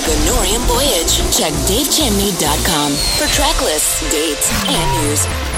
Ganorium Voyage. Check davechimney.com for track lists, dates, and news.